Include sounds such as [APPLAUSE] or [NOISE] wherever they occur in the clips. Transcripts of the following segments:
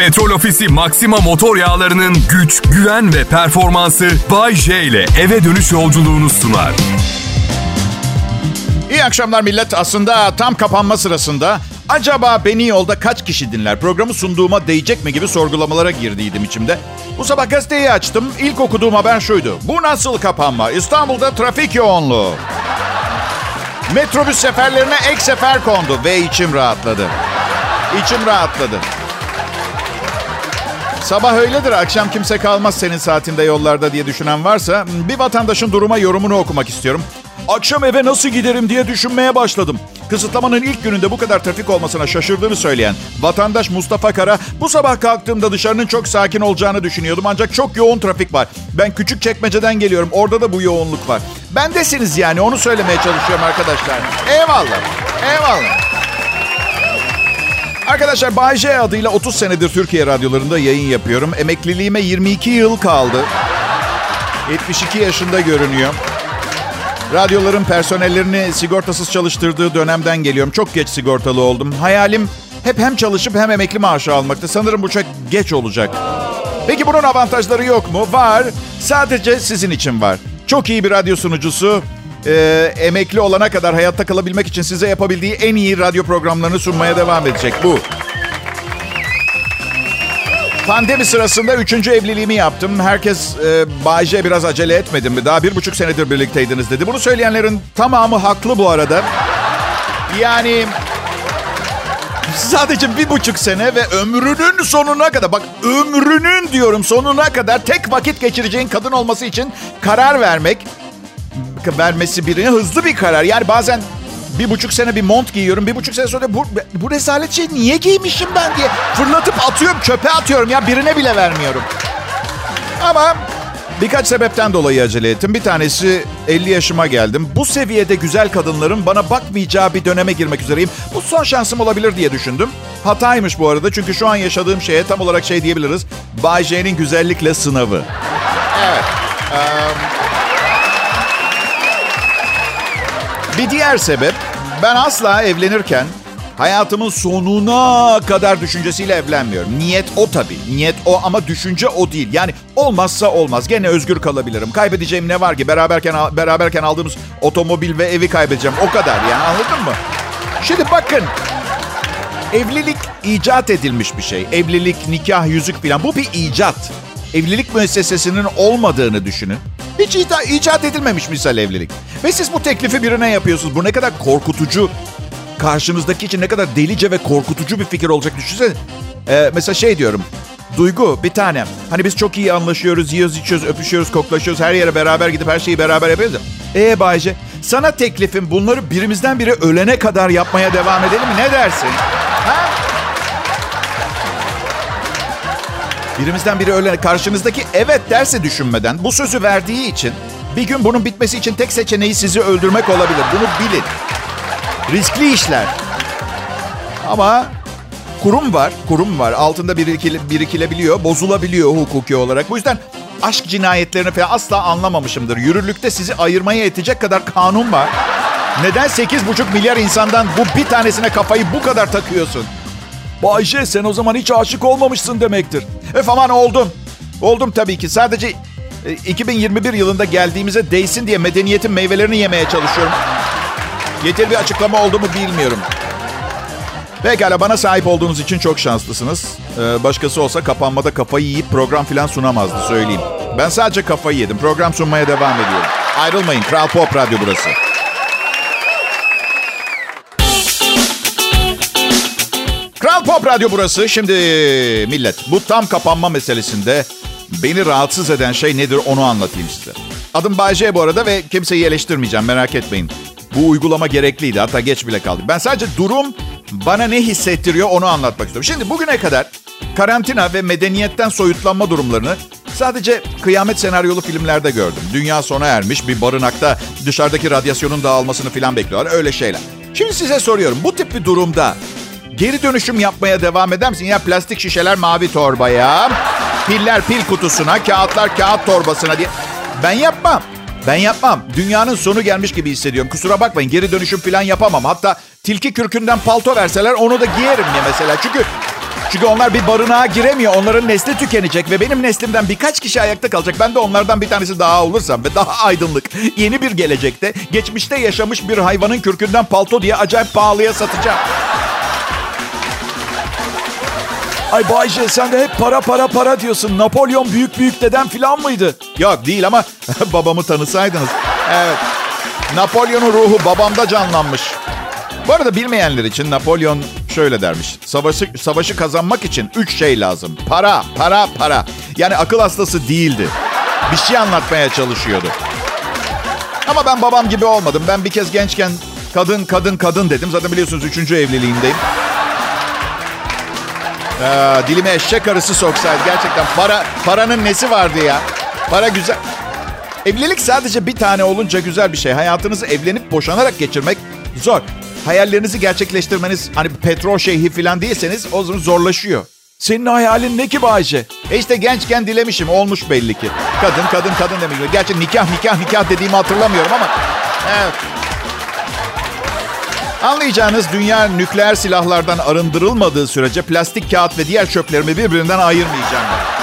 Petrol Ofisi Maxima motor yağlarının güç, güven ve performansı Bay J ile eve dönüş yolculuğunu sunar. İyi akşamlar millet. Aslında tam kapanma sırasında acaba beni yolda kaç kişi dinler? Programı sunduğuma değecek mi gibi sorgulamalara girdiydim içimde. Bu sabah gazeteyi açtım. İlk okuduğum haber şuydu. Bu nasıl kapanma? İstanbul'da trafik yoğunluğu. Metrobüs seferlerine ek sefer kondu ve içim rahatladı. İçim rahatladı. Sabah öyledir, akşam kimse kalmaz senin saatinde yollarda diye düşünen varsa bir vatandaşın duruma yorumunu okumak istiyorum. Akşam eve nasıl giderim diye düşünmeye başladım. Kısıtlamanın ilk gününde bu kadar trafik olmasına şaşırdığını söyleyen vatandaş Mustafa Kara, bu sabah kalktığımda dışarının çok sakin olacağını düşünüyordum ancak çok yoğun trafik var. Ben küçük çekmeceden geliyorum, orada da bu yoğunluk var. Bendesiniz yani, onu söylemeye çalışıyorum arkadaşlar. Eyvallah, eyvallah. Arkadaşlar Bay J adıyla 30 senedir Türkiye radyolarında yayın yapıyorum. Emekliliğime 22 yıl kaldı. 72 yaşında görünüyor. Radyoların personellerini sigortasız çalıştırdığı dönemden geliyorum. Çok geç sigortalı oldum. Hayalim hep hem çalışıp hem emekli maaşı almaktı. Sanırım bu çok geç olacak. Peki bunun avantajları yok mu? Var. Sadece sizin için var. Çok iyi bir radyo sunucusu, e, emekli olana kadar hayatta kalabilmek için size yapabildiği en iyi radyo programlarını sunmaya devam edecek bu. Pandemi sırasında üçüncü evliliğimi yaptım. Herkes e, Bayce biraz acele etmedin mi? Daha bir buçuk senedir birlikteydiniz dedi. Bunu söyleyenlerin tamamı haklı bu arada. Yani sadece bir buçuk sene ve ömrünün sonuna kadar bak ömrünün diyorum sonuna kadar tek vakit geçireceğin kadın olması için karar vermek vermesi birine hızlı bir karar. Yani bazen bir buçuk sene bir mont giyiyorum. Bir buçuk sene sonra bu, bu rezalet şey niye giymişim ben diye fırlatıp atıyorum çöpe atıyorum ya birine bile vermiyorum. Ama birkaç sebepten dolayı acele ettim. Bir tanesi 50 yaşıma geldim. Bu seviyede güzel kadınların bana bakmayacağı bir döneme girmek üzereyim. Bu son şansım olabilir diye düşündüm. Hataymış bu arada çünkü şu an yaşadığım şeye tam olarak şey diyebiliriz. Bay J'nin güzellikle sınavı. Evet. Um... Bir diğer sebep ben asla evlenirken hayatımın sonuna kadar düşüncesiyle evlenmiyorum. Niyet o tabii. Niyet o ama düşünce o değil. Yani olmazsa olmaz. Gene özgür kalabilirim. Kaybedeceğim ne var ki? Beraberken beraberken aldığımız otomobil ve evi kaybedeceğim. O kadar yani anladın mı? Şimdi bakın. Evlilik icat edilmiş bir şey. Evlilik, nikah, yüzük falan. Bu bir icat. Evlilik müessesesinin olmadığını düşünün. Hiç icat edilmemiş misal evlilik. Ve siz bu teklifi birine yapıyorsunuz. Bu ne kadar korkutucu, karşınızdaki için ne kadar delice ve korkutucu bir fikir olacak düşünsene. Ee, mesela şey diyorum. Duygu bir tanem. Hani biz çok iyi anlaşıyoruz, yiyoruz, içiyoruz, öpüşüyoruz, koklaşıyoruz. Her yere beraber gidip her şeyi beraber yapıyoruz. Ee Bayce, sana teklifim bunları birimizden biri ölene kadar yapmaya devam edelim mi? Ne dersin? Birimizden biri ölene karşınızdaki evet derse düşünmeden bu sözü verdiği için bir gün bunun bitmesi için tek seçeneği sizi öldürmek olabilir. Bunu bilin. Riskli işler. Ama kurum var, kurum var. Altında birikile, birikilebiliyor, bozulabiliyor hukuki olarak. Bu yüzden aşk cinayetlerini falan asla anlamamışımdır. Yürürlükte sizi ayırmaya yetecek kadar kanun var. Neden 8,5 milyar insandan bu bir tanesine kafayı bu kadar takıyorsun? Bayşe sen o zaman hiç aşık olmamışsın demektir. Öf aman oldum. Oldum tabii ki. Sadece 2021 e, yılında geldiğimize değsin diye medeniyetin meyvelerini yemeye çalışıyorum. Yeterli bir açıklama oldu mu bilmiyorum. Pekala bana sahip olduğunuz için çok şanslısınız. Ee, başkası olsa kapanmada kafayı yiyip program filan sunamazdı söyleyeyim. Ben sadece kafayı yedim. Program sunmaya devam ediyorum. Ayrılmayın. Kral Pop Radyo burası. Kral Radyo burası. Şimdi millet bu tam kapanma meselesinde beni rahatsız eden şey nedir onu anlatayım size. Adım Bayce bu arada ve kimseyi eleştirmeyeceğim merak etmeyin. Bu uygulama gerekliydi hatta geç bile kaldı. Ben sadece durum bana ne hissettiriyor onu anlatmak istiyorum. Şimdi bugüne kadar karantina ve medeniyetten soyutlanma durumlarını sadece kıyamet senaryolu filmlerde gördüm. Dünya sona ermiş bir barınakta dışarıdaki radyasyonun dağılmasını falan bekliyorlar öyle şeyler. Şimdi size soruyorum bu tip bir durumda geri dönüşüm yapmaya devam eder misin? Ya plastik şişeler mavi torbaya, piller pil kutusuna, kağıtlar kağıt torbasına diye. Ben yapmam. Ben yapmam. Dünyanın sonu gelmiş gibi hissediyorum. Kusura bakmayın geri dönüşüm falan yapamam. Hatta tilki kürkünden palto verseler onu da giyerim ya mesela. Çünkü Çünkü onlar bir barınağa giremiyor. Onların nesli tükenecek ve benim neslimden birkaç kişi ayakta kalacak. Ben de onlardan bir tanesi daha olursam ve daha aydınlık, yeni bir gelecekte geçmişte yaşamış bir hayvanın kürkünden palto diye acayip pahalıya satacağım. Ay Bayce sen de hep para para para diyorsun. Napolyon büyük büyük deden falan mıydı? Yok değil ama [LAUGHS] babamı tanısaydınız. Evet. Napolyon'un ruhu babamda canlanmış. Bu arada bilmeyenler için Napolyon şöyle dermiş. Savaşı, savaşı kazanmak için üç şey lazım. Para, para, para. Yani akıl hastası değildi. Bir şey anlatmaya çalışıyordu. Ama ben babam gibi olmadım. Ben bir kez gençken kadın, kadın, kadın dedim. Zaten biliyorsunuz üçüncü evliliğimdeyim. Ee, dilime eşek arısı soksaydı. Gerçekten para, paranın nesi vardı ya? Para güzel. Evlilik sadece bir tane olunca güzel bir şey. Hayatınızı evlenip boşanarak geçirmek zor. Hayallerinizi gerçekleştirmeniz hani petrol şeyhi falan değilseniz o zaman zorlaşıyor. Senin hayalin ne ki Bayce? E işte gençken dilemişim. Olmuş belli ki. Kadın, kadın, kadın demek. Gerçi nikah, nikah, nikah dediğimi hatırlamıyorum ama... Evet. Anlayacağınız dünya nükleer silahlardan arındırılmadığı sürece plastik kağıt ve diğer çöplerimi birbirinden ayırmayacağım ben.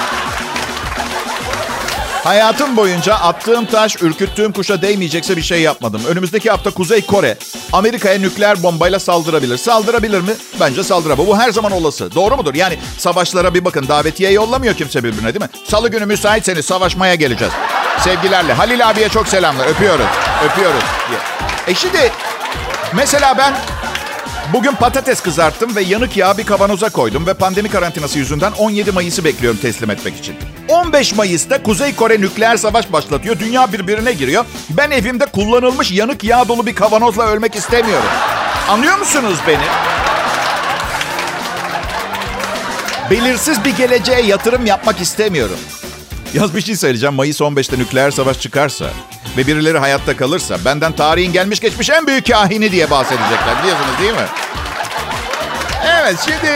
Hayatım boyunca attığım taş ürküttüğüm kuşa değmeyecekse bir şey yapmadım. Önümüzdeki hafta Kuzey Kore Amerika'ya nükleer bombayla saldırabilir. Saldırabilir mi? Bence saldırabilir. Bu her zaman olası. Doğru mudur? Yani savaşlara bir bakın. Davetiye yollamıyor kimse birbirine değil mi? Salı günü müsaitseniz savaşmaya geleceğiz. Sevgilerle. Halil abiye çok selamlar. Öpüyoruz. Öpüyoruz. E şimdi mesela ben Bugün patates kızarttım ve yanık yağı bir kavanoza koydum ve pandemi karantinası yüzünden 17 Mayıs'ı bekliyorum teslim etmek için. 15 Mayıs'ta Kuzey Kore nükleer savaş başlatıyor. Dünya birbirine giriyor. Ben evimde kullanılmış yanık yağ dolu bir kavanozla ölmek istemiyorum. Anlıyor musunuz beni? Belirsiz bir geleceğe yatırım yapmak istemiyorum. Yaz bir şey söyleyeceğim. Mayıs 15'te nükleer savaş çıkarsa ve birileri hayatta kalırsa benden tarihin gelmiş geçmiş en büyük kahini diye bahsedecekler. Biliyorsunuz değil mi? Evet şimdi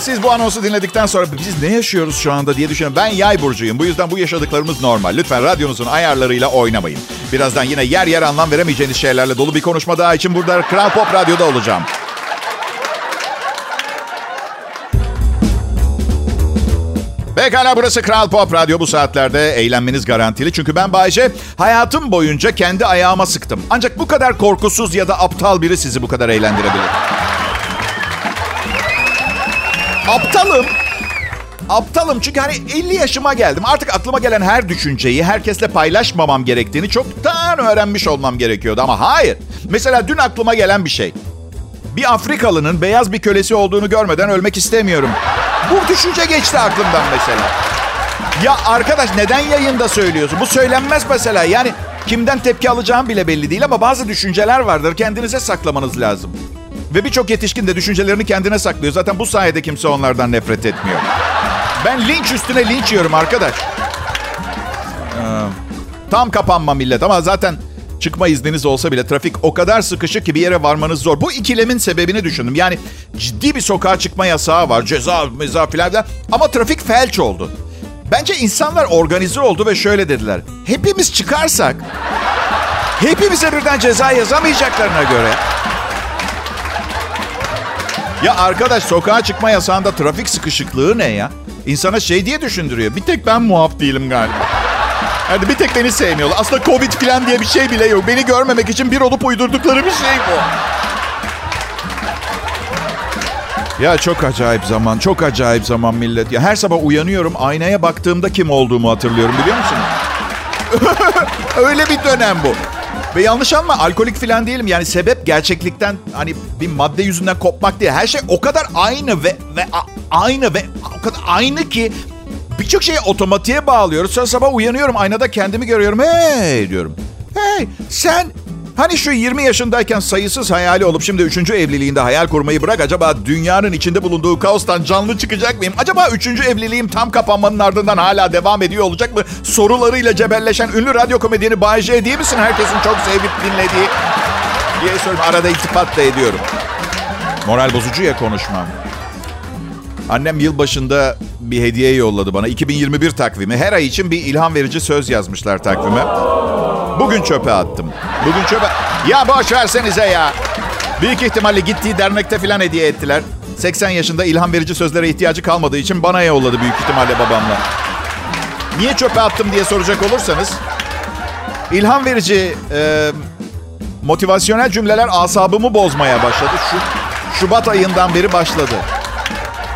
siz bu anonsu dinledikten sonra biz ne yaşıyoruz şu anda diye düşünün. Ben yay burcuyum. Bu yüzden bu yaşadıklarımız normal. Lütfen radyonuzun ayarlarıyla oynamayın. Birazdan yine yer yer anlam veremeyeceğiniz şeylerle dolu bir konuşma daha için burada Kral Pop Radyo'da olacağım. Pekala burası Kral Pop Radyo. Bu saatlerde eğlenmeniz garantili. Çünkü ben Bayce hayatım boyunca kendi ayağıma sıktım. Ancak bu kadar korkusuz ya da aptal biri sizi bu kadar eğlendirebilir. Aptalım. Aptalım çünkü hani 50 yaşıma geldim. Artık aklıma gelen her düşünceyi herkesle paylaşmamam gerektiğini çoktan öğrenmiş olmam gerekiyordu. Ama hayır. Mesela dün aklıma gelen bir şey. Bir Afrikalının beyaz bir kölesi olduğunu görmeden ölmek istemiyorum. Bu düşünce geçti aklımdan mesela. Ya arkadaş neden yayında söylüyorsun? Bu söylenmez mesela. Yani kimden tepki alacağım bile belli değil ama bazı düşünceler vardır. Kendinize saklamanız lazım. Ve birçok yetişkin de düşüncelerini kendine saklıyor. Zaten bu sayede kimse onlardan nefret etmiyor. Ben linç üstüne linç yiyorum arkadaş. Ee, tam kapanma millet ama zaten çıkma izniniz olsa bile trafik o kadar sıkışık ki bir yere varmanız zor. Bu ikilemin sebebini düşündüm. Yani ciddi bir sokağa çıkma yasağı var. Ceza, meza filan ama trafik felç oldu. Bence insanlar organize oldu ve şöyle dediler. Hepimiz çıkarsak hepimize birden ceza yazamayacaklarına göre ya arkadaş sokağa çıkma yasağında trafik sıkışıklığı ne ya? İnsana şey diye düşündürüyor. Bir tek ben muaf değilim galiba. Yani bir tek beni sevmiyorlar. Aslında Covid falan diye bir şey bile yok. Beni görmemek için bir olup uydurdukları bir şey bu. Ya çok acayip zaman, çok acayip zaman millet. Ya her sabah uyanıyorum, aynaya baktığımda kim olduğumu hatırlıyorum biliyor musun? [LAUGHS] Öyle bir dönem bu. Ve yanlış anlama alkolik falan değilim. Yani sebep gerçeklikten hani bir madde yüzünden kopmak değil. Her şey o kadar aynı ve ve a, aynı ve o kadar aynı ki birçok şeyi otomatiğe bağlıyoruz. Sonra sabah uyanıyorum aynada kendimi görüyorum. Hey diyorum. Hey sen Hani şu 20 yaşındayken sayısız hayali olup şimdi 3. evliliğinde hayal kurmayı bırak. Acaba dünyanın içinde bulunduğu kaostan canlı çıkacak mıyım? Acaba 3. evliliğim tam kapanmanın ardından hala devam ediyor olacak mı? Sorularıyla cebelleşen ünlü radyo komedyeni Bay J değil misin? Herkesin çok sevip dinlediği diye soruyorum. Arada iltifat da ediyorum. Moral bozucu ya konuşmam. Annem yılbaşında bir hediye yolladı bana. 2021 takvimi. Her ay için bir ilham verici söz yazmışlar takvime. Bugün çöpe attım. Bugün çöpe... Ya boş versenize ya. Büyük ihtimalle gittiği dernekte falan hediye ettiler. 80 yaşında ilham verici sözlere ihtiyacı kalmadığı için bana yolladı büyük ihtimalle babamla. Niye çöpe attım diye soracak olursanız ilham verici e, motivasyonel cümleler asabımı bozmaya başladı. Şu Şubat ayından beri başladı.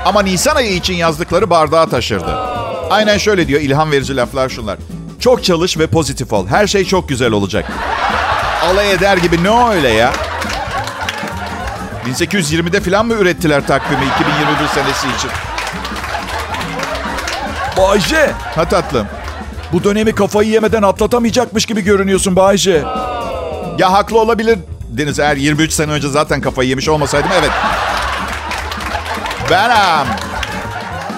Ama Nisan ayı için yazdıkları bardağa taşırdı. Aynen şöyle diyor ilham verici laflar şunlar. Çok çalış ve pozitif ol. Her şey çok güzel olacak. Alay eder gibi ne öyle ya? 1820'de falan mı ürettiler takvimi 2021 senesi için? Bayce, Ha tatlım. bu dönemi kafayı yemeden atlatamayacakmış gibi görünüyorsun Bayce. Ya haklı olabilir Deniz eğer 23 sene önce zaten kafayı yemiş olmasaydım evet. Ben am,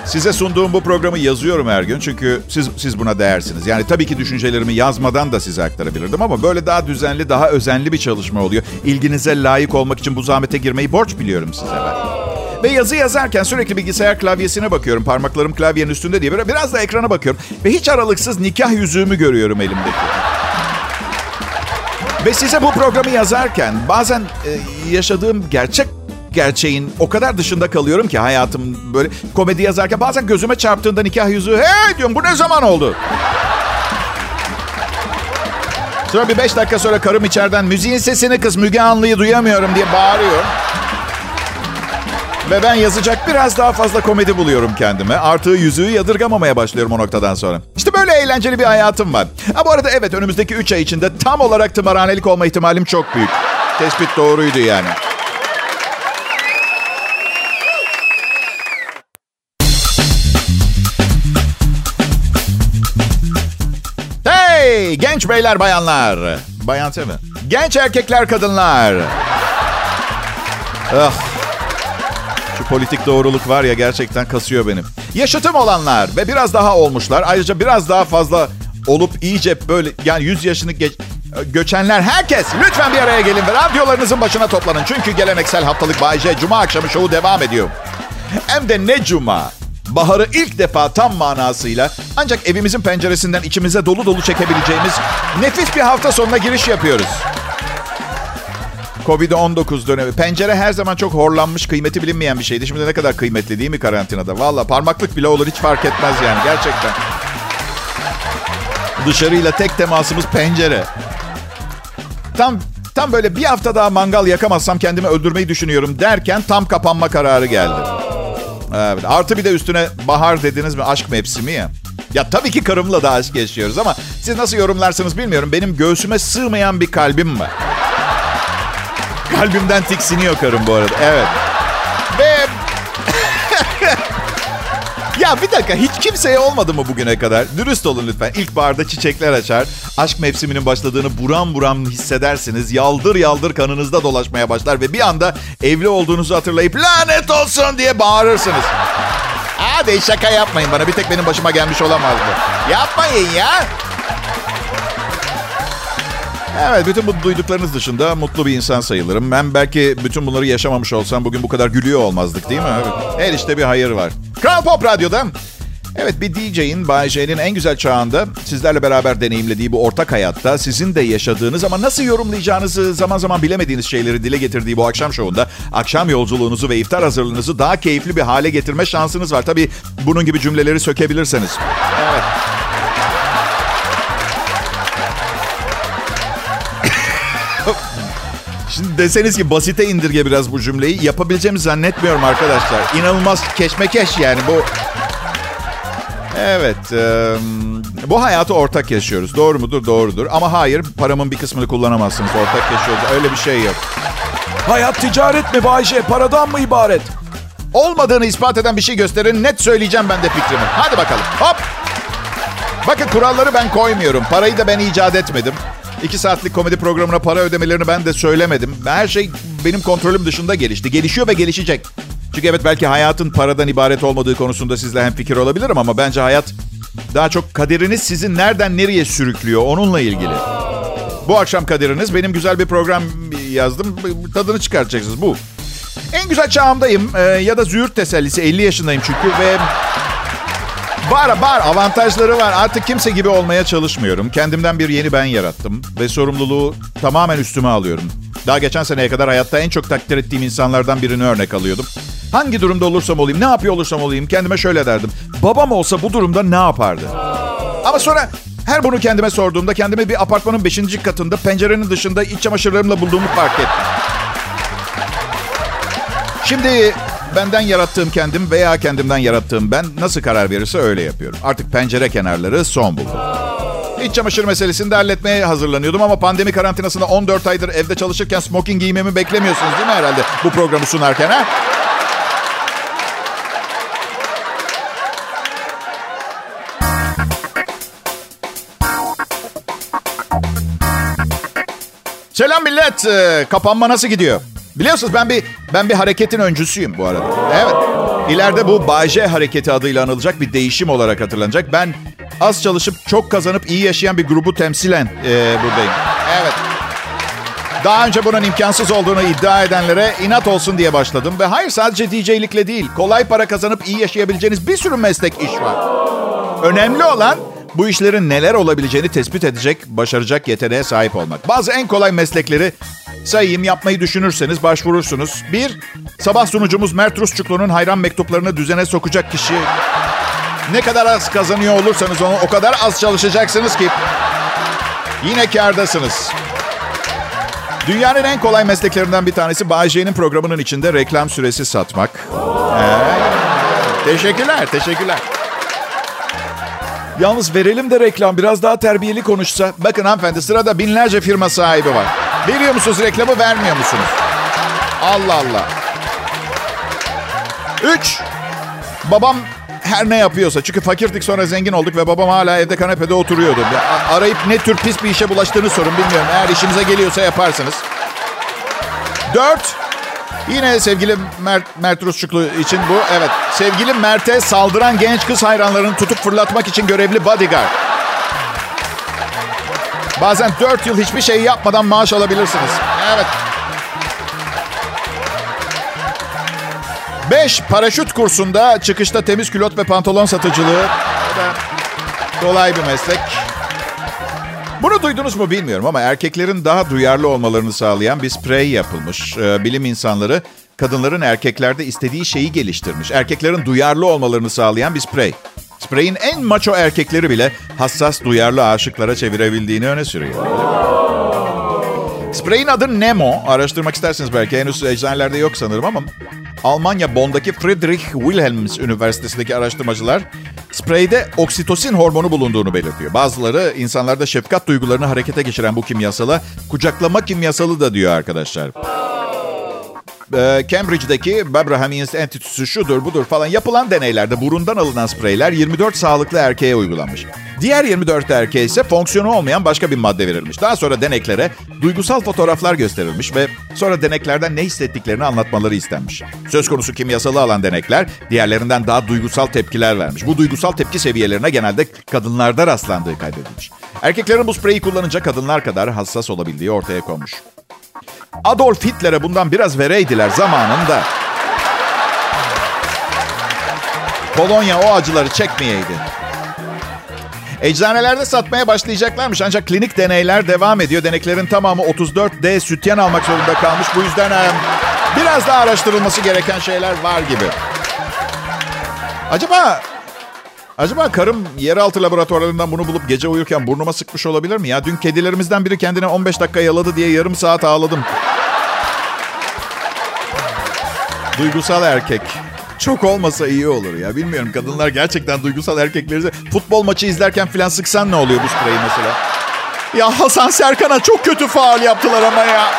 size sunduğum bu programı yazıyorum her gün çünkü siz siz buna değersiniz. Yani tabii ki düşüncelerimi yazmadan da size aktarabilirdim ama böyle daha düzenli, daha özenli bir çalışma oluyor. İlginize layık olmak için bu zahmete girmeyi borç biliyorum size ben. Ve yazı yazarken sürekli bilgisayar klavyesine bakıyorum. Parmaklarım klavyenin üstünde diye. Biraz da ekrana bakıyorum. Ve hiç aralıksız nikah yüzüğümü görüyorum elimdeki. Ve size bu programı yazarken bazen e, yaşadığım gerçek gerçeğin o kadar dışında kalıyorum ki hayatım böyle komedi yazarken bazen gözüme çarptığında nikah yüzüğü hey diyorum bu ne zaman oldu? Sonra bir beş dakika sonra karım içeriden müziğin sesini kız Müge Anlı'yı duyamıyorum diye bağırıyor. Ve ben yazacak biraz daha fazla komedi buluyorum kendime. Artığı yüzüğü yadırgamamaya başlıyorum o noktadan sonra. İşte böyle eğlenceli bir hayatım var. Ha bu arada evet önümüzdeki 3 ay içinde tam olarak tımarhanelik olma ihtimalim çok büyük. Tespit doğruydu yani. Genç beyler bayanlar. Bayan mi? Genç erkekler kadınlar. Ah, şu politik doğruluk var ya gerçekten kasıyor benim. Yaşıtım olanlar ve biraz daha olmuşlar. Ayrıca biraz daha fazla olup iyice böyle yani 100 yaşını geç, göçenler herkes lütfen bir araya gelin ve radyolarınızın başına toplanın. Çünkü geleneksel haftalık Bay J Cuma akşamı şovu devam ediyor. Hem de ne cuma. Baharı ilk defa tam manasıyla ancak evimizin penceresinden içimize dolu dolu çekebileceğimiz nefis bir hafta sonuna giriş yapıyoruz. Covid-19 dönemi. Pencere her zaman çok horlanmış, kıymeti bilinmeyen bir şeydi. Şimdi ne kadar kıymetli değil mi karantinada? Valla parmaklık bile olur hiç fark etmez yani gerçekten. Dışarıyla tek temasımız pencere. Tam tam böyle bir hafta daha mangal yakamazsam kendimi öldürmeyi düşünüyorum derken tam kapanma kararı geldi. Evet. Artı bir de üstüne bahar dediniz mi aşk mevsimi ya. Ya tabii ki karımla da aşk yaşıyoruz ama siz nasıl yorumlarsınız bilmiyorum. Benim göğsüme sığmayan bir kalbim var. Kalbimden tiksiniyor karım bu arada. Evet. Ya bir dakika hiç kimseye olmadı mı bugüne kadar? Dürüst olun lütfen. İlkbaharda çiçekler açar. Aşk mevsiminin başladığını buram buram hissedersiniz. Yaldır yaldır kanınızda dolaşmaya başlar. Ve bir anda evli olduğunuzu hatırlayıp lanet olsun diye bağırırsınız. Hadi şaka yapmayın bana. Bir tek benim başıma gelmiş olamaz bu. Yapmayın ya. Evet, bütün bu duyduklarınız dışında mutlu bir insan sayılırım. Ben belki bütün bunları yaşamamış olsam bugün bu kadar gülüyor olmazdık değil mi? Evet. Her işte bir hayır var. Kral Pop Radyo'da Evet bir DJ'in Bay J'nin en güzel çağında sizlerle beraber deneyimlediği bu ortak hayatta sizin de yaşadığınız ama nasıl yorumlayacağınızı zaman zaman bilemediğiniz şeyleri dile getirdiği bu akşam şovunda akşam yolculuğunuzu ve iftar hazırlığınızı daha keyifli bir hale getirme şansınız var. Tabii bunun gibi cümleleri sökebilirseniz. Evet. Şimdi deseniz ki basite indirge biraz bu cümleyi yapabileceğimi zannetmiyorum arkadaşlar. İnanılmaz keşmekeş yani bu. Evet, e, bu hayatı ortak yaşıyoruz. Doğru mudur? Doğrudur. Ama hayır, paramın bir kısmını kullanamazsınız. Ortak yaşıyoruz. Öyle bir şey yok. Hayat ticaret mi Bayce? Paradan mı ibaret? Olmadığını ispat eden bir şey gösterin. Net söyleyeceğim ben de fikrimi. Hadi bakalım. Hop. Bakın kuralları ben koymuyorum. Parayı da ben icat etmedim. İki saatlik komedi programına para ödemelerini ben de söylemedim. Her şey benim kontrolüm dışında gelişti. Gelişiyor ve gelişecek. Çünkü evet belki hayatın paradan ibaret olmadığı konusunda sizle hem fikir olabilirim ama bence hayat daha çok kaderiniz sizin nereden nereye sürüklüyor onunla ilgili. Bu akşam kaderiniz benim güzel bir program yazdım. Tadını çıkartacaksınız bu. En güzel çağımdayım ee, ya da züğürt tesellisi 50 yaşındayım çünkü ve Var var avantajları var. Artık kimse gibi olmaya çalışmıyorum. Kendimden bir yeni ben yarattım ve sorumluluğu tamamen üstüme alıyorum. Daha geçen seneye kadar hayatta en çok takdir ettiğim insanlardan birini örnek alıyordum. Hangi durumda olursam olayım, ne yapıyor olursam olayım kendime şöyle derdim. Babam olsa bu durumda ne yapardı? Ama sonra her bunu kendime sorduğumda kendimi bir apartmanın 5. katında pencerenin dışında iç çamaşırlarımla bulduğumu fark ettim. Şimdi benden yarattığım kendim veya kendimden yarattığım ben nasıl karar verirse öyle yapıyorum. Artık pencere kenarları son buldu. İç çamaşır meselesini de halletmeye hazırlanıyordum ama pandemi karantinasında 14 aydır evde çalışırken smoking giymemi beklemiyorsunuz değil mi herhalde bu programı sunarken ha? Selam millet. Ee, kapanma nasıl gidiyor? Biliyorsunuz ben bir ben bir hareketin öncüsüyüm bu arada. Evet. İleride bu Bay J hareketi adıyla anılacak bir değişim olarak hatırlanacak. Ben az çalışıp çok kazanıp iyi yaşayan bir grubu temsilen e, buradayım. Evet. Daha önce bunun imkansız olduğunu iddia edenlere inat olsun diye başladım. Ve hayır sadece DJ'likle değil, kolay para kazanıp iyi yaşayabileceğiniz bir sürü meslek iş var. Önemli olan bu işlerin neler olabileceğini tespit edecek, başaracak yeteneğe sahip olmak. Bazı en kolay meslekleri sayayım yapmayı düşünürseniz başvurursunuz. Bir, sabah sunucumuz Mert Rusçuklu'nun hayran mektuplarını düzene sokacak kişi. Ne kadar az kazanıyor olursanız onu o kadar az çalışacaksınız ki yine kardasınız. Dünyanın en kolay mesleklerinden bir tanesi Bayece'nin programının içinde reklam süresi satmak. Ee, teşekkürler, teşekkürler. Yalnız verelim de reklam biraz daha terbiyeli konuşsa. Bakın hanımefendi sırada binlerce firma sahibi var. Veriyor musunuz reklamı vermiyor musunuz? Allah Allah. Üç, babam her ne yapıyorsa. Çünkü fakirdik sonra zengin olduk ve babam hala evde kanepede oturuyordu. Arayıp ne tür pis bir işe bulaştığını sorun bilmiyorum. Eğer işinize geliyorsa yaparsınız. Dört, yine sevgili Mert, Mert Rusçuklu için bu. Evet, sevgili Mert'e saldıran genç kız hayranlarını tutup fırlatmak için görevli bodyguard. Bazen dört yıl hiçbir şey yapmadan maaş alabilirsiniz. Evet. Beş, paraşüt kursunda çıkışta temiz külot ve pantolon satıcılığı. Kolay bir meslek. Bunu duydunuz mu bilmiyorum ama erkeklerin daha duyarlı olmalarını sağlayan bir sprey yapılmış. Ee, bilim insanları kadınların erkeklerde istediği şeyi geliştirmiş. Erkeklerin duyarlı olmalarını sağlayan bir sprey. Sprey'in en maço erkekleri bile hassas, duyarlı aşıklara çevirebildiğini öne sürüyor. Sprey'in adı Nemo. Araştırmak isterseniz belki henüz eczanelerde yok sanırım ama Almanya Bonn'daki Friedrich Wilhelms Üniversitesi'ndeki araştırmacılar spreyde oksitosin hormonu bulunduğunu belirtiyor. Bazıları insanlarda şefkat duygularını harekete geçiren bu kimyasala kucaklama kimyasalı da diyor arkadaşlar. Ee, Cambridge'deki Babraham Enstitüsü şudur budur falan yapılan deneylerde burundan alınan spreyler 24 sağlıklı erkeğe uygulanmış. Diğer 24 erkeğe ise fonksiyonu olmayan başka bir madde verilmiş. Daha sonra deneklere duygusal fotoğraflar gösterilmiş ve sonra deneklerden ne hissettiklerini anlatmaları istenmiş. Söz konusu kimyasalı alan denekler diğerlerinden daha duygusal tepkiler vermiş. Bu duygusal tepki seviyelerine genelde kadınlarda rastlandığı kaydedilmiş. Erkeklerin bu spreyi kullanınca kadınlar kadar hassas olabildiği ortaya konmuş. Adolf Hitler'e bundan biraz vereydiler zamanında. Polonya o acıları çekmeyeydi. Eczanelerde satmaya başlayacaklarmış ancak klinik deneyler devam ediyor. Deneklerin tamamı 34D sütyen almak zorunda kalmış. Bu yüzden biraz daha araştırılması gereken şeyler var gibi. Acaba Acaba karım yeraltı laboratuvarlarından bunu bulup gece uyurken burnuma sıkmış olabilir mi? Ya dün kedilerimizden biri kendine 15 dakika yaladı diye yarım saat ağladım. Duygusal erkek. Çok olmasa iyi olur ya. Bilmiyorum kadınlar gerçekten duygusal erkekleri... Futbol maçı izlerken filan sıksan ne oluyor bu spreyi mesela? Ya Hasan Serkan'a çok kötü faal yaptılar ama ya. [LAUGHS]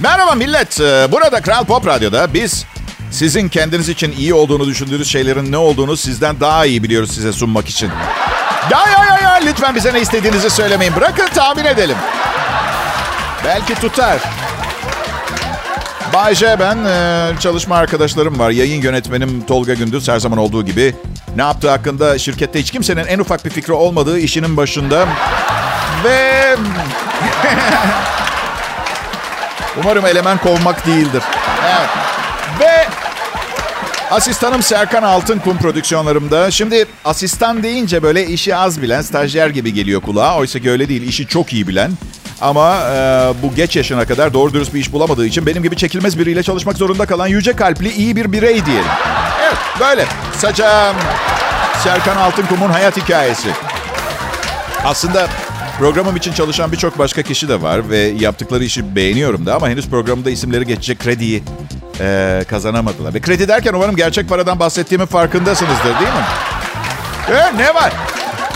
Merhaba millet. Ee, burada Kral Pop Radyo'da biz sizin kendiniz için iyi olduğunu düşündüğünüz şeylerin ne olduğunu sizden daha iyi biliyoruz size sunmak için. Ya ya ya ya lütfen bize ne istediğinizi söylemeyin. Bırakın tahmin edelim. Belki tutar. Bay J ben. Ee, çalışma arkadaşlarım var. Yayın yönetmenim Tolga Gündüz her zaman olduğu gibi. Ne yaptığı hakkında şirkette hiç kimsenin en ufak bir fikri olmadığı işinin başında. Ve... [LAUGHS] Umarım eleman kovmak değildir. Evet. Ve Asistanım Serkan Altınkum prodüksiyonlarımda. Şimdi asistan deyince böyle işi az bilen stajyer gibi geliyor kulağa. Oysa ki öyle değil. İşi çok iyi bilen. Ama e, bu geç yaşına kadar doğru dürüst bir iş bulamadığı için benim gibi çekilmez biriyle çalışmak zorunda kalan yüce kalpli iyi bir birey diyelim. Evet böyle. Saça Serkan Altınkum'un hayat hikayesi. Aslında programım için çalışan birçok başka kişi de var ve yaptıkları işi beğeniyorum da ama henüz programda isimleri geçecek krediyi e, kazanamadılar. Ve kredi derken umarım gerçek paradan bahsettiğimin farkındasınızdır değil mi? Evet ne var?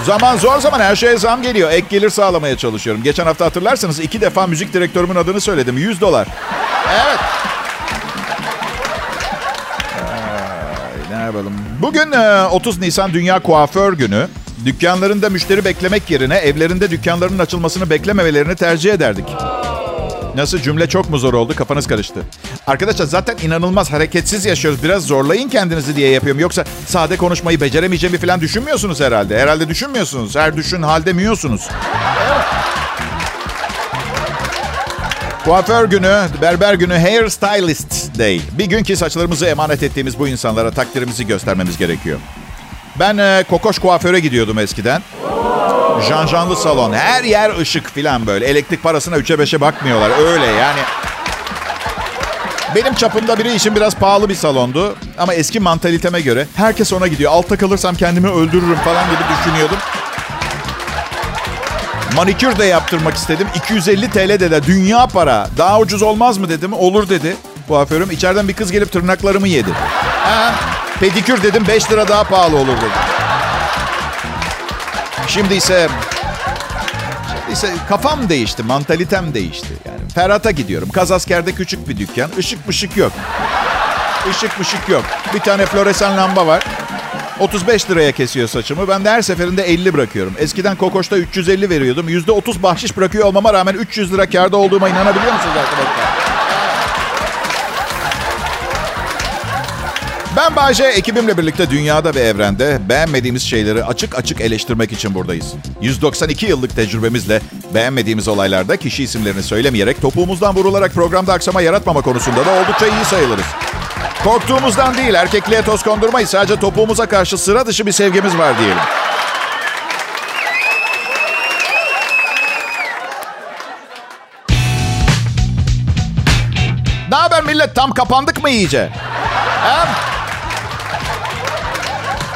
Zaman zor zaman her şeye zam geliyor. Ek gelir sağlamaya çalışıyorum. Geçen hafta hatırlarsanız iki defa müzik direktörümün adını söyledim. 100 dolar. Evet. Ay, ne yapalım? Bugün 30 Nisan Dünya Kuaför Günü. Dükkanlarında müşteri beklemek yerine evlerinde dükkanlarının açılmasını beklememelerini tercih ederdik. Nasıl cümle çok mu zor oldu? Kafanız karıştı. Arkadaşlar zaten inanılmaz hareketsiz yaşıyoruz. Biraz zorlayın kendinizi diye yapıyorum. Yoksa sade konuşmayı beceremeyeceğimi falan düşünmüyorsunuz herhalde. Herhalde düşünmüyorsunuz. Her düşün halde miyorsunuz. Kuaför günü, berber günü, hair stylist day. Bir gün ki saçlarımızı emanet ettiğimiz bu insanlara takdirimizi göstermemiz gerekiyor. Ben e, kokoş kuaföre gidiyordum eskiden. Janjanlı salon. Her yer ışık filan böyle. Elektrik parasına 3'e 5'e bakmıyorlar. Öyle yani. Benim çapımda biri için biraz pahalı bir salondu. Ama eski mantaliteme göre herkes ona gidiyor. Altta kalırsam kendimi öldürürüm falan gibi düşünüyordum. Manikür de yaptırmak istedim. 250 TL dedi. Dünya para. Daha ucuz olmaz mı dedim. Olur dedi kuaförüm. İçeriden bir kız gelip tırnaklarımı yedi. Ha, pedikür dedim 5 lira daha pahalı olur dedi. Şimdi ise ise kafam değişti, mantalitem değişti. Yani Ferhat'a gidiyorum. Kazaskerde küçük bir dükkan. Işık mışık yok. Işık mışık yok. Bir tane floresan lamba var. 35 liraya kesiyor saçımı. Ben de her seferinde 50 bırakıyorum. Eskiden Kokoş'ta 350 veriyordum. %30 bahşiş bırakıyor olmama rağmen 300 lira karda olduğuma inanabiliyor musunuz arkadaşlar? Ben Bayce, ekibimle birlikte dünyada ve evrende beğenmediğimiz şeyleri açık açık eleştirmek için buradayız. 192 yıllık tecrübemizle beğenmediğimiz olaylarda kişi isimlerini söylemeyerek topuğumuzdan vurularak programda aksama yaratmama konusunda da oldukça iyi sayılırız. Korktuğumuzdan değil, erkekliğe toz kondurmayız. Sadece topuğumuza karşı sıra dışı bir sevgimiz var diyelim. Ne haber millet? Tam kapandık mı iyice?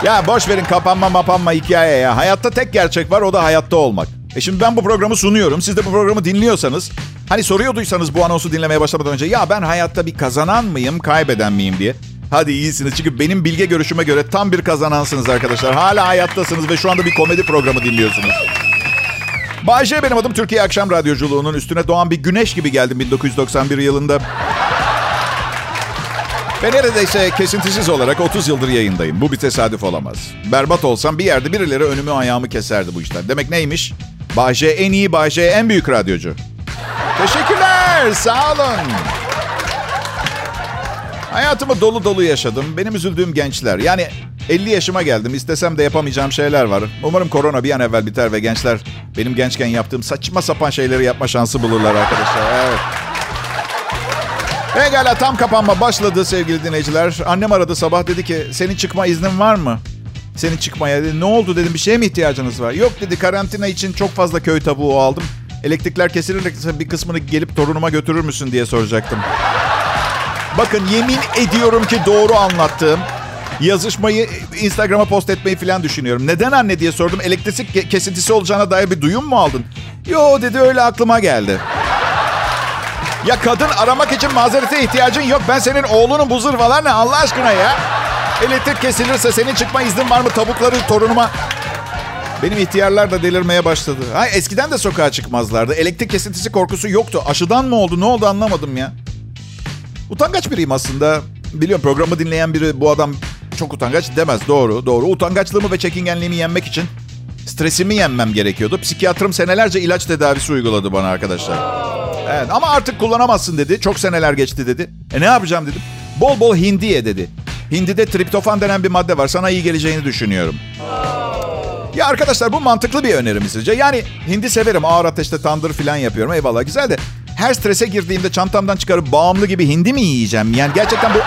Ya boş verin kapanma mapanma hikaye ya. Hayatta tek gerçek var o da hayatta olmak. E şimdi ben bu programı sunuyorum. Siz de bu programı dinliyorsanız hani soruyorduysanız bu anonsu dinlemeye başlamadan önce ya ben hayatta bir kazanan mıyım, kaybeden miyim diye. Hadi iyisiniz çünkü benim bilge görüşüme göre tam bir kazanansınız arkadaşlar. Hala hayattasınız ve şu anda bir komedi programı dinliyorsunuz. Bayce benim adım Türkiye Akşam Radyoculuğu'nun üstüne doğan bir güneş gibi geldim 1991 yılında. Ve neredeyse kesintisiz olarak 30 yıldır yayındayım. Bu bir tesadüf olamaz. Berbat olsam bir yerde birileri önümü ayağımı keserdi bu işten. Demek neymiş? Bahçe en iyi, Bahçe en büyük radyocu. Teşekkürler, sağ olun. Hayatımı dolu dolu yaşadım. Benim üzüldüğüm gençler. Yani 50 yaşıma geldim. İstesem de yapamayacağım şeyler var. Umarım korona bir an evvel biter ve gençler benim gençken yaptığım saçma sapan şeyleri yapma şansı bulurlar arkadaşlar. Evet. Pekala tam kapanma başladı sevgili dinleyiciler. Annem aradı sabah dedi ki senin çıkma iznin var mı? Senin çıkmaya dedi. Ne oldu dedim bir şeye mi ihtiyacınız var? Yok dedi karantina için çok fazla köy tavuğu aldım. Elektrikler kesilirse bir kısmını gelip torunuma götürür müsün diye soracaktım. Bakın yemin ediyorum ki doğru anlattığım yazışmayı Instagram'a post etmeyi falan düşünüyorum. Neden anne diye sordum. Elektrik kesintisi olacağına dair bir duyum mu aldın? Yo dedi öyle aklıma geldi. Ya kadın aramak için mazerete ihtiyacın yok. Ben senin oğlunun bu zırvalar ne Allah aşkına ya? Elektrik kesilirse senin çıkma iznin var mı tavukları torunuma? Benim ihtiyarlar da delirmeye başladı. Ha, eskiden de sokağa çıkmazlardı. Elektrik kesintisi korkusu yoktu. Aşıdan mı oldu ne oldu anlamadım ya. Utangaç biriyim aslında. Biliyorum programı dinleyen biri bu adam çok utangaç demez. Doğru doğru. Utangaçlığımı ve çekingenliğimi yenmek için stresimi yenmem gerekiyordu. Psikiyatrım senelerce ilaç tedavisi uyguladı bana arkadaşlar. Evet ama artık kullanamazsın dedi. Çok seneler geçti dedi. E ne yapacağım dedim. Bol bol hindi ye dedi. Hindide triptofan denen bir madde var. Sana iyi geleceğini düşünüyorum. Ya arkadaşlar bu mantıklı bir öneri mi sizce? Yani hindi severim. Ağır ateşte tandır falan yapıyorum. Eyvallah güzel de her strese girdiğimde çantamdan çıkarıp bağımlı gibi hindi mi yiyeceğim? Yani gerçekten bu...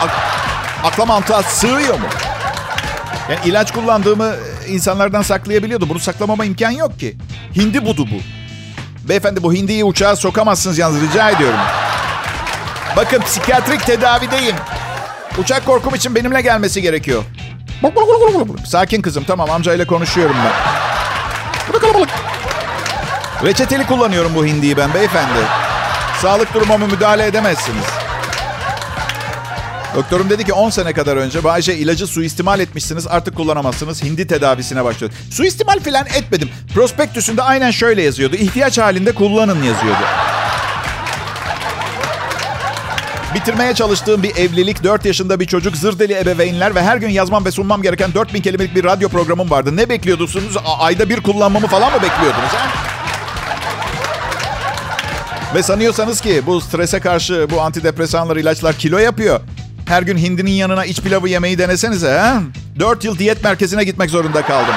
Akla mantığa sığıyor mu? Yani ilaç kullandığımı insanlardan saklayabiliyordu. Bunu saklamama imkan yok ki. Hindi budu bu. Beyefendi bu hindiyi uçağa sokamazsınız yalnız rica ediyorum. Bakın psikiyatrik tedavideyim. Uçak korkum için benimle gelmesi gerekiyor. Sakin kızım tamam amcayla konuşuyorum ben. Reçeteli kullanıyorum bu hindiyi ben beyefendi. Sağlık durumuma müdahale edemezsiniz. Doktorum dedi ki 10 sene kadar önce Bayce ilacı suistimal etmişsiniz artık kullanamazsınız. Hindi tedavisine başladı. Suistimal filan etmedim. Prospektüsünde aynen şöyle yazıyordu. İhtiyaç halinde kullanın yazıyordu. Bitirmeye çalıştığım bir evlilik, 4 yaşında bir çocuk, zır deli ebeveynler ve her gün yazmam ve sunmam gereken 4000 kelimelik bir radyo programım vardı. Ne bekliyordunuz? Ayda bir kullanmamı falan mı bekliyordunuz? Ha? Ve sanıyorsanız ki bu strese karşı bu antidepresanlar, ilaçlar kilo yapıyor. Her gün hindinin yanına iç pilavı yemeyi denesenize. Ha? 4 yıl diyet merkezine gitmek zorunda kaldım.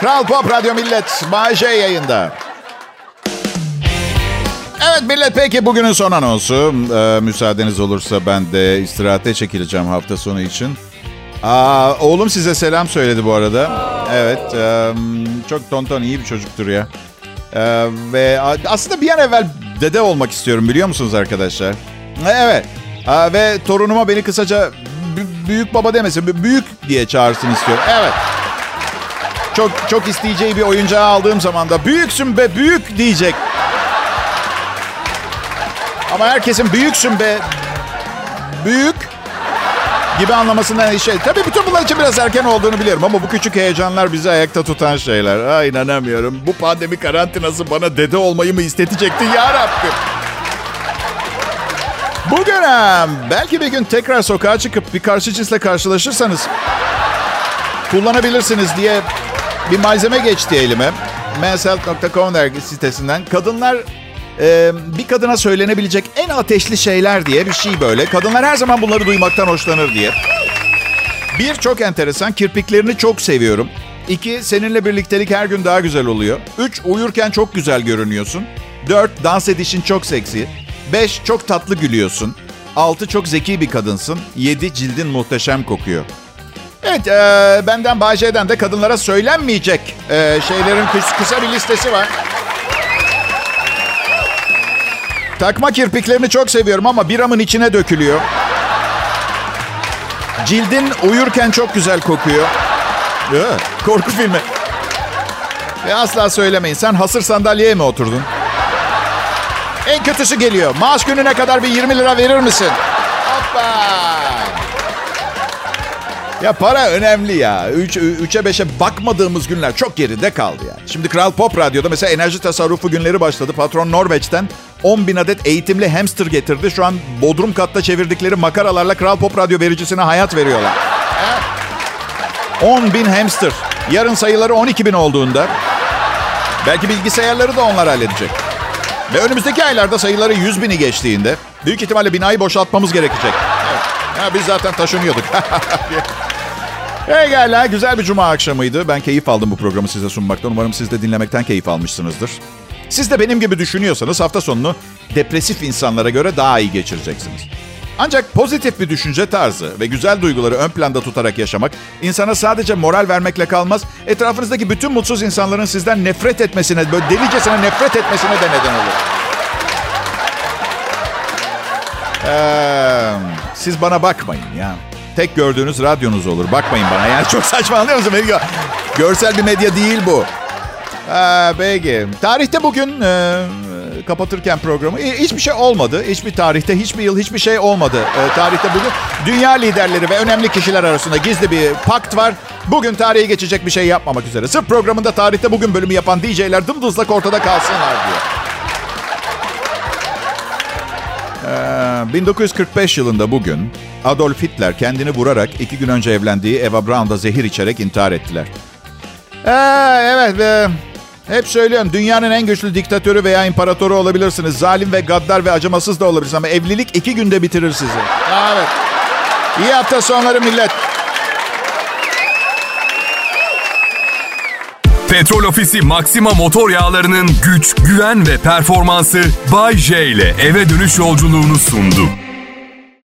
Kral Pop Radyo Millet, Bay J yayında. Evet millet peki bugünün son anonsu. Ee, müsaadeniz olursa ben de istirahate çekileceğim hafta sonu için. Aa, oğlum size selam söyledi bu arada. Evet e, çok tonton iyi bir çocuktur ya. Ee, ve aslında bir an evvel dede olmak istiyorum biliyor musunuz arkadaşlar? Evet. Aa, ve torunuma beni kısaca büyük baba demesin, büyük diye çağırsın istiyorum. Evet. Çok çok isteyeceği bir oyuncağı aldığım zaman da büyüksün be büyük diyecek. Ama herkesin büyüksün be büyük gibi anlamasından şey. Tabii bütün bunlar için biraz erken olduğunu biliyorum ama bu küçük heyecanlar bizi ayakta tutan şeyler. Ay inanamıyorum. Bu pandemi karantinası bana dede olmayı mı istetecekti ya Rabbim? Bugün ha, belki bir gün tekrar sokağa çıkıp bir karşı cinsle karşılaşırsanız kullanabilirsiniz diye bir malzeme geçti elime. Menshealth.com dergi sitesinden. Kadınlar e, bir kadına söylenebilecek en ateşli şeyler diye bir şey böyle. Kadınlar her zaman bunları duymaktan hoşlanır diye. Bir, çok enteresan. Kirpiklerini çok seviyorum. İki, seninle birliktelik her gün daha güzel oluyor. Üç, uyurken çok güzel görünüyorsun. Dört, dans edişin çok seksi. Beş, çok tatlı gülüyorsun. Altı, çok zeki bir kadınsın. Yedi, cildin muhteşem kokuyor. Evet, e, benden Bayce'den de kadınlara söylenmeyecek e, şeylerin kıs- kısa bir listesi var. Takma kirpiklerini çok seviyorum ama biramın içine dökülüyor. Cildin uyurken çok güzel kokuyor. Korku filmi. Ve asla söylemeyin. Sen hasır sandalyeye mi oturdun? En kötüsü geliyor. Maaş gününe kadar bir 20 lira verir misin? Hoppa! Ya para önemli ya. 3, 3'e 5'e bakmadığımız günler çok geride kaldı yani. Şimdi Kral Pop Radyo'da mesela enerji tasarrufu günleri başladı. Patron Norveç'ten 10 bin adet eğitimli hamster getirdi. Şu an bodrum katta çevirdikleri makaralarla Kral Pop Radyo vericisine hayat veriyorlar. 10 bin hamster. Yarın sayıları 12 bin olduğunda belki bilgisayarları da onlar halledecek. Ve önümüzdeki aylarda sayıları 100 bini geçtiğinde büyük ihtimalle binayı boşaltmamız gerekecek. Ya biz zaten taşınıyorduk. [LAUGHS] Pekala güzel bir cuma akşamıydı. Ben keyif aldım bu programı size sunmaktan. Umarım siz de dinlemekten keyif almışsınızdır. Siz de benim gibi düşünüyorsanız hafta sonunu depresif insanlara göre daha iyi geçireceksiniz. Ancak pozitif bir düşünce tarzı ve güzel duyguları ön planda tutarak yaşamak insana sadece moral vermekle kalmaz, etrafınızdaki bütün mutsuz insanların sizden nefret etmesine, böyle delicesine nefret etmesine de neden olur. Ee, siz bana bakmayın ya. Tek gördüğünüz radyonuz olur. Bakmayın bana. Yani [LAUGHS] çok saçma anlıyor musun? Görsel bir medya değil bu. Ee, peki. Tarihte bugün e, kapatırken programı e, hiçbir şey olmadı. Hiçbir tarihte, hiçbir yıl, hiçbir şey olmadı. E, tarihte bugün dünya liderleri ve önemli kişiler arasında gizli bir pakt var. Bugün tarihi geçecek bir şey yapmamak üzere. Sırf programında tarihte bugün bölümü yapan DJ'ler dımdızlak ortada kalsınlar diye. Ee, 1945 yılında bugün Adolf Hitler kendini vurarak iki gün önce evlendiği Eva Braun'da zehir içerek intihar ettiler. Ee, evet ve hep söylüyorum dünyanın en güçlü diktatörü veya imparatoru olabilirsiniz. Zalim ve gaddar ve acımasız da olabilirsiniz ama evlilik iki günde bitirir sizi. Evet. İyi hafta sonları millet. Petrol Ofisi Maxima motor yağlarının güç, güven ve performansı Bay J ile eve dönüş yolculuğunu sundu.